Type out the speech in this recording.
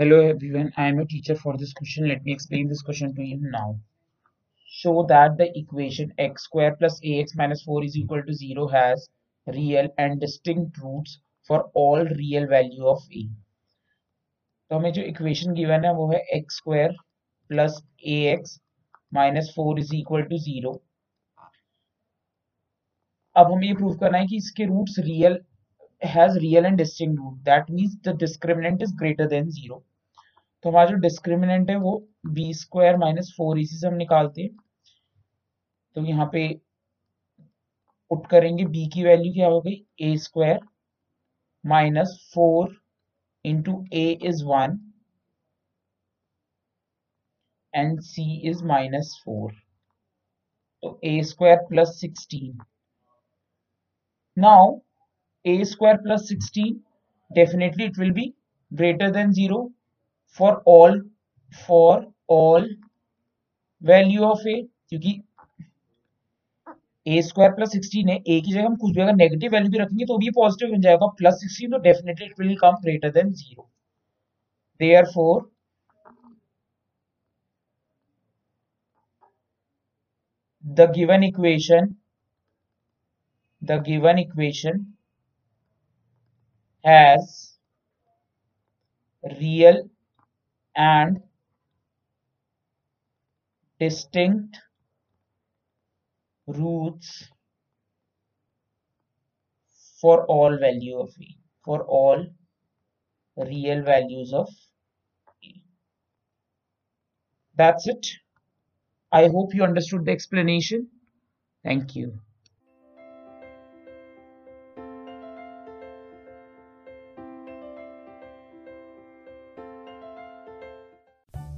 Hello everyone, I am a teacher for this question. Let me explain this question to you now. Show that the equation x square plus ax minus 4 is equal to 0 has real and distinct roots for all real value of a. तो हमें जो equation given है वो है x square plus a x minus four is equal to zero अब हमें ये prove करना है कि इसके roots real has real and distinct root that means the discriminant is greater than zero तो हमारा जो डिस्क्रिमिनेंट है वो बी स्क्वायर माइनस फोर इसी से हम निकालते हैं। तो यहाँ पे पुट करेंगे बी की वैल्यू क्या हो गई? A square minus four into a is one and c is minus four तो a square plus sixteen now a square plus 16 definitely it will be greater than 0 for all for all value of a क्योंकि ए square plus sixteen है ए की जगह हम कुछ भी अगर negative value भी रखेंगे तो भी पॉजिटिव बन जाएगा प्लस सिक्सटीन तो definitely it will come greater than zero therefore the given equation, the given equation has real and distinct roots for all value of e for all real values of e. That's it. I hope you understood the explanation. Thank you